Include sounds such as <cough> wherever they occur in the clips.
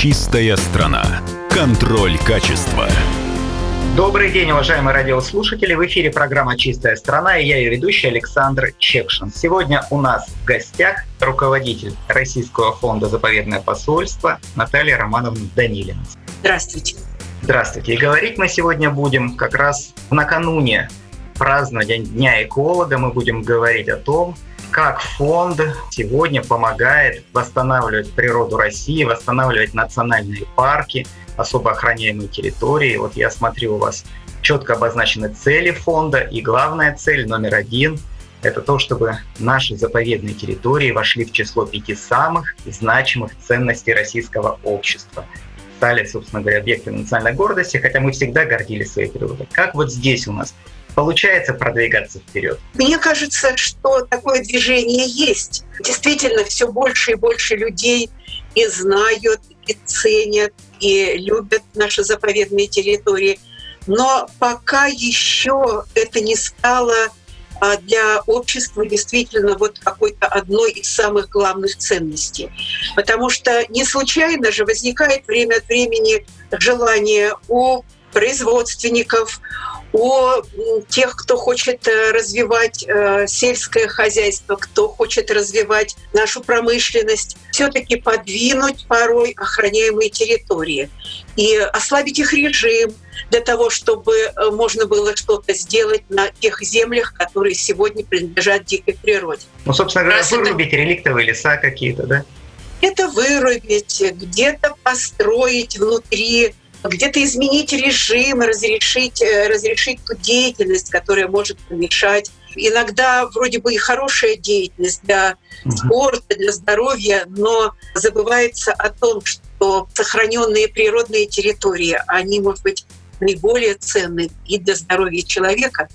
Чистая страна. Контроль качества. Добрый день, уважаемые радиослушатели. В эфире программа «Чистая страна» и я ее ведущий Александр Чекшин. Сегодня у нас в гостях руководитель Российского фонда «Заповедное посольство» Наталья Романовна Данилина. Здравствуйте. Здравствуйте. И говорить мы сегодня будем как раз накануне празднования Дня эколога. Мы будем говорить о том, как фонд сегодня помогает восстанавливать природу России, восстанавливать национальные парки, особо охраняемые территории. Вот я смотрю, у вас четко обозначены цели фонда, и главная цель номер один – это то, чтобы наши заповедные территории вошли в число пяти самых значимых ценностей российского общества стали, собственно говоря, объектами национальной гордости, хотя мы всегда гордились своей природой. Как вот здесь у нас получается продвигаться вперед? Мне кажется, что такое движение есть. Действительно, все больше и больше людей и знают, и ценят, и любят наши заповедные территории. Но пока еще это не стало а, для общества действительно вот какой-то одной из самых главных ценностей. Потому что не случайно же возникает время от времени желание у производственников, о тех, кто хочет э, развивать э, сельское хозяйство, кто хочет развивать нашу промышленность, все-таки подвинуть порой охраняемые территории и ослабить их режим для того, чтобы э, можно было что-то сделать на тех землях, которые сегодня принадлежат дикой природе. Ну, собственно говоря, вырубить реликтовые леса какие-то, да? Это вырубить, где-то построить внутри где-то изменить режим, разрешить, э, разрешить ту деятельность, которая может помешать. Иногда вроде бы и хорошая деятельность для спорта, для здоровья, но забывается о том, что сохраненные природные территории, они, может быть, наиболее ценны и для здоровья человека,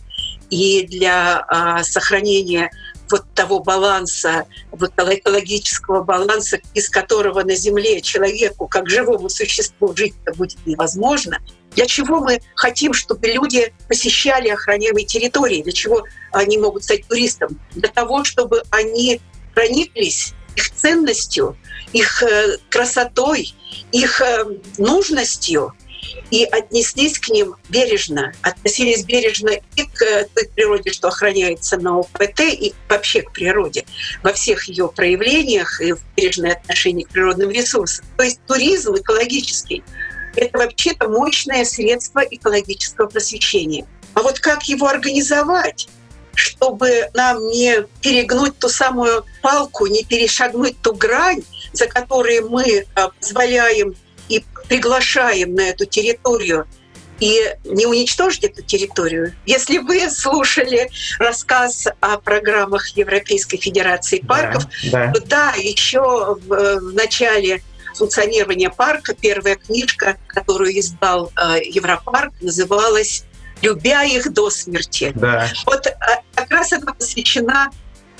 и для а, сохранения вот того баланса, вот экологического баланса, из которого на Земле человеку, как живому существу, жить будет невозможно, для чего мы хотим, чтобы люди посещали охраняемые территории, для чего они могут стать туристом? Для того, чтобы они прониклись их ценностью, их э, красотой, их э, нужностью – и отнеслись к ним бережно, относились бережно и к той природе, что охраняется на ОПТ, и вообще к природе во всех ее проявлениях и в бережное отношение к природным ресурсам. То есть туризм экологический — это вообще-то мощное средство экологического просвещения. А вот как его организовать? чтобы нам не перегнуть ту самую палку, не перешагнуть ту грань, за которой мы а, позволяем и приглашаем на эту территорию и не уничтожить эту территорию. Если вы <laughs> слушали рассказ о программах Европейской Федерации парков, да, да. то да, еще в, в начале функционирования парка первая книжка, которую издал э, Европарк, называлась «Любя их до смерти». Да. Вот э, как раз это посвящена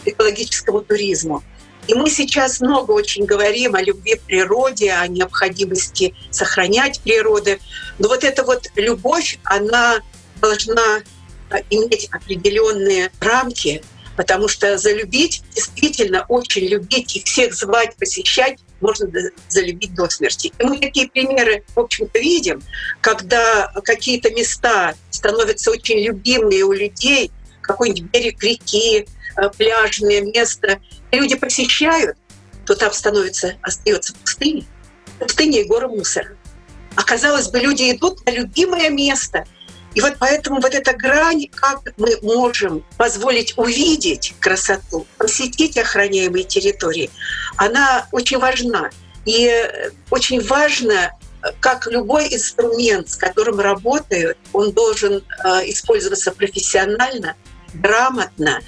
экологическому туризму. И мы сейчас много очень говорим о любви к природе, о необходимости сохранять природу. Но вот эта вот любовь, она должна а, иметь определенные рамки, потому что залюбить, действительно очень любить и всех звать, посещать, можно залюбить до смерти. И мы такие примеры, в общем-то, видим, когда какие-то места становятся очень любимые у людей, какой-нибудь берег реки, Э, пляжное место, люди посещают, то там становится, остается пустыня. Пустыня и горы мусора. А бы, люди идут на любимое место. И вот поэтому вот эта грань, как мы можем позволить увидеть красоту, посетить охраняемые территории, она очень важна. И очень важно, как любой инструмент, с которым работают, он должен э, использоваться профессионально, грамотно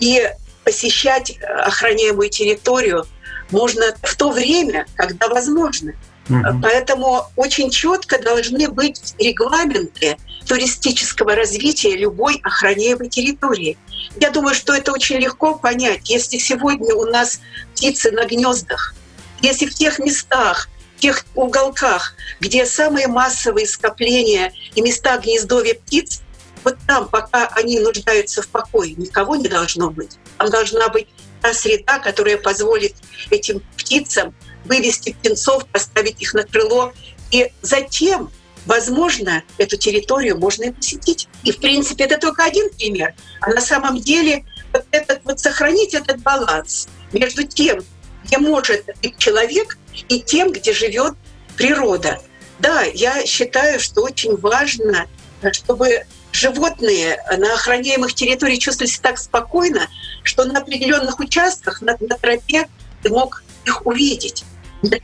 и посещать э, охраняемую территорию можно в то время, когда возможно. Угу. Поэтому очень четко должны быть регламенты туристического развития любой охраняемой территории. Я думаю, что это очень легко понять. Если сегодня у нас птицы на гнездах, если в тех местах, в тех уголках, где самые массовые скопления и места гнездовья птиц, вот там, пока они нуждаются в покое, никого не должно быть. Там должна быть та среда, которая позволит этим птицам вывести птенцов, поставить их на крыло. И затем, возможно, эту территорию можно и посетить. И, в принципе, это только один пример. А на самом деле вот этот, вот сохранить этот баланс между тем, где может быть человек, и тем, где живет природа. Да, я считаю, что очень важно, чтобы животные на охраняемых территориях чувствовали себя так спокойно, что на определенных участках, на, на тропе ты мог их увидеть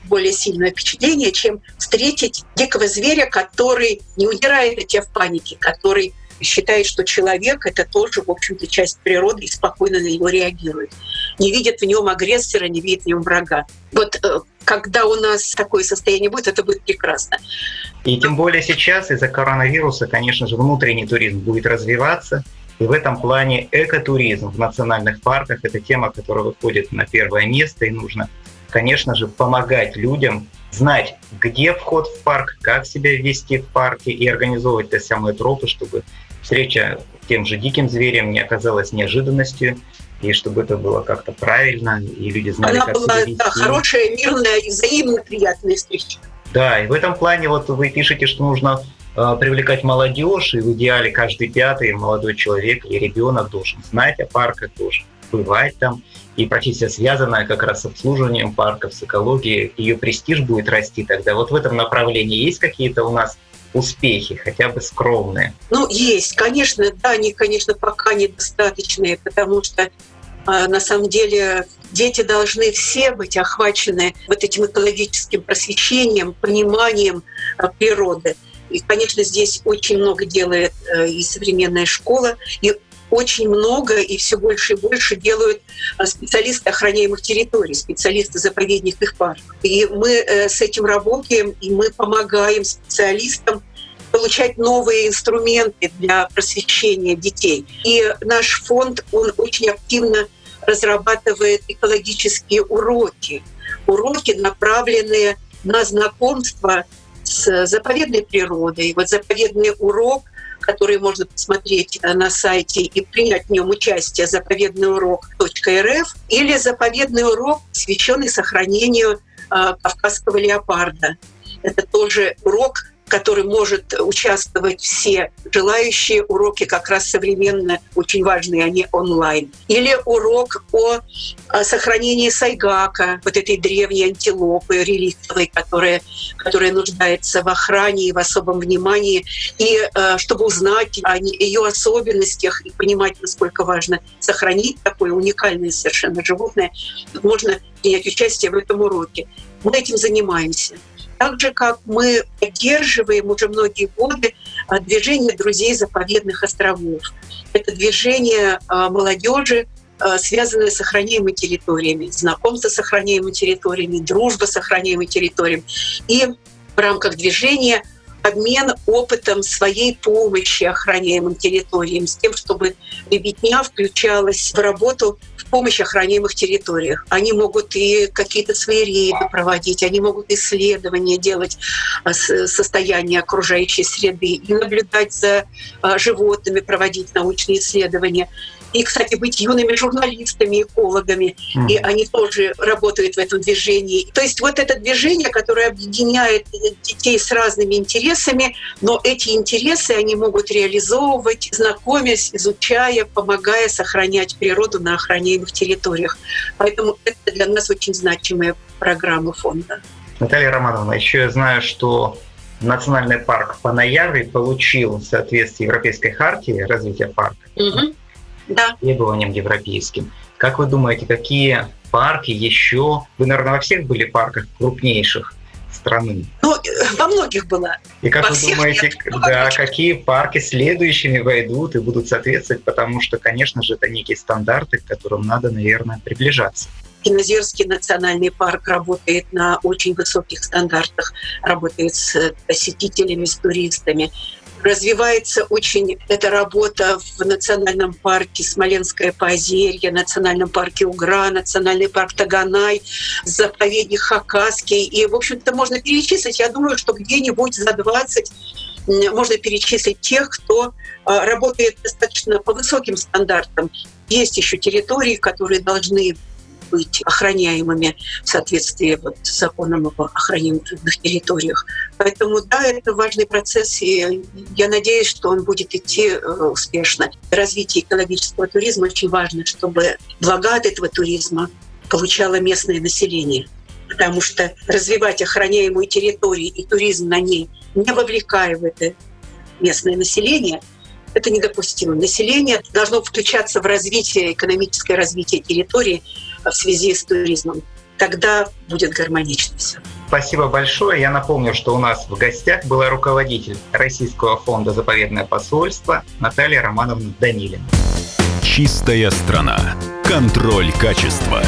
более сильное впечатление, чем встретить дикого зверя, который не удирает от тебя в панике, который считает, что человек — это тоже, в общем-то, часть природы и спокойно на него реагирует. Не видит в нем агрессора, не видит в нем врага. Вот э, когда у нас такое состояние будет, это будет прекрасно. И тем более сейчас из-за коронавируса, конечно же, внутренний туризм будет развиваться. И в этом плане экотуризм в национальных парках – это тема, которая выходит на первое место, и нужно, конечно же, помогать людям знать, где вход в парк, как себя вести в парке и организовывать те самые тропы, чтобы встреча с тем же диким зверем не оказалась неожиданностью, и чтобы это было как-то правильно, и люди знали, Она как была себя вести. да, хорошая, мирная и взаимно приятная встреча. Да, и в этом плане вот вы пишете, что нужно э, привлекать молодежь, и в идеале каждый пятый молодой человек или ребенок должен знать о парках, должен бывать там. И профессия, связанная как раз с обслуживанием парков, с экологией, ее престиж будет расти тогда. Вот в этом направлении есть какие-то у нас успехи, хотя бы скромные? Ну, есть, конечно, да, они, конечно, пока недостаточные, потому что на самом деле дети должны все быть охвачены вот этим экологическим просвещением, пониманием а, природы. И, конечно, здесь очень много делает э, и современная школа, и очень много и все больше и больше делают а, специалисты охраняемых территорий, специалисты заповедников парков. И мы э, с этим работаем, и мы помогаем специалистам получать новые инструменты для просвещения детей. И наш фонд, он очень активно разрабатывает экологические уроки. Уроки, направленные на знакомство с заповедной природой. Вот заповедный урок, который можно посмотреть на сайте и принять в нем участие заповедный урок.рф или заповедный урок, посвященный сохранению э, кавказского леопарда. Это тоже урок который может участвовать все желающие. Уроки как раз современные, очень важные, они онлайн. Или урок о, сохранении сайгака, вот этой древней антилопы реликтовой, которая, которая нуждается в охране и в особом внимании. И э, чтобы узнать о ее особенностях и понимать, насколько важно сохранить такое уникальное совершенно животное, можно принять участие в этом уроке. Мы этим занимаемся. Так же, как мы поддерживаем уже многие годы а, движение друзей заповедных островов. Это движение а, молодежи, а, связанное с охраняемыми территориями, знакомство с охраняемыми территориями, дружба с охраняемыми территориями. И в рамках движения обмен опытом своей помощи охраняемым территориям, с тем, чтобы ребятня включалась в работу в помощь охраняемых территориях. Они могут и какие-то свои рейды проводить, они могут исследования делать а, состояния окружающей среды и наблюдать за а, животными, проводить научные исследования и, кстати, быть юными журналистами, экологами. Mm. И они тоже работают в этом движении. То есть вот это движение, которое объединяет детей с разными интересами, но эти интересы они могут реализовывать, знакомясь, изучая, помогая сохранять природу на охраняемых территориях. Поэтому это для нас очень значимая программа фонда. Наталья Романовна, еще я знаю, что Национальный парк Панаяры получил в соответствии Европейской хартии развития парка угу да. требованиям европейским. Как вы думаете, какие парки еще? Вы, наверное, во всех были парках крупнейших страны. Ну, во многих была. И как во вы думаете, нет, да, какие парки следующими войдут и будут соответствовать, потому что, конечно же, это некие стандарты, к которым надо, наверное, приближаться. Кинозерский национальный парк работает на очень высоких стандартах, работает с посетителями, с туристами развивается очень эта работа в национальном парке Смоленское поозерье, национальном парке Угра, национальный парк Таганай, заповедник Хакасский. И, в общем-то, можно перечислить, я думаю, что где-нибудь за 20 можно перечислить тех, кто а, работает достаточно по высоким стандартам. Есть еще территории, которые должны быть охраняемыми в соответствии вот с законом об охраняемых территориях. Поэтому, да, это важный процесс, и я надеюсь, что он будет идти э, успешно. Развитие экологического туризма очень важно, чтобы блага от этого туризма получало местное население потому что развивать охраняемую территорию и туризм на ней, не вовлекая в это местное население, это недопустимо. Население должно включаться в развитие, экономическое развитие территории в связи с туризмом. Тогда будет гармонично все. Спасибо большое. Я напомню, что у нас в гостях была руководитель Российского фонда «Заповедное посольство» Наталья Романовна Данилина. Чистая страна. Контроль качества.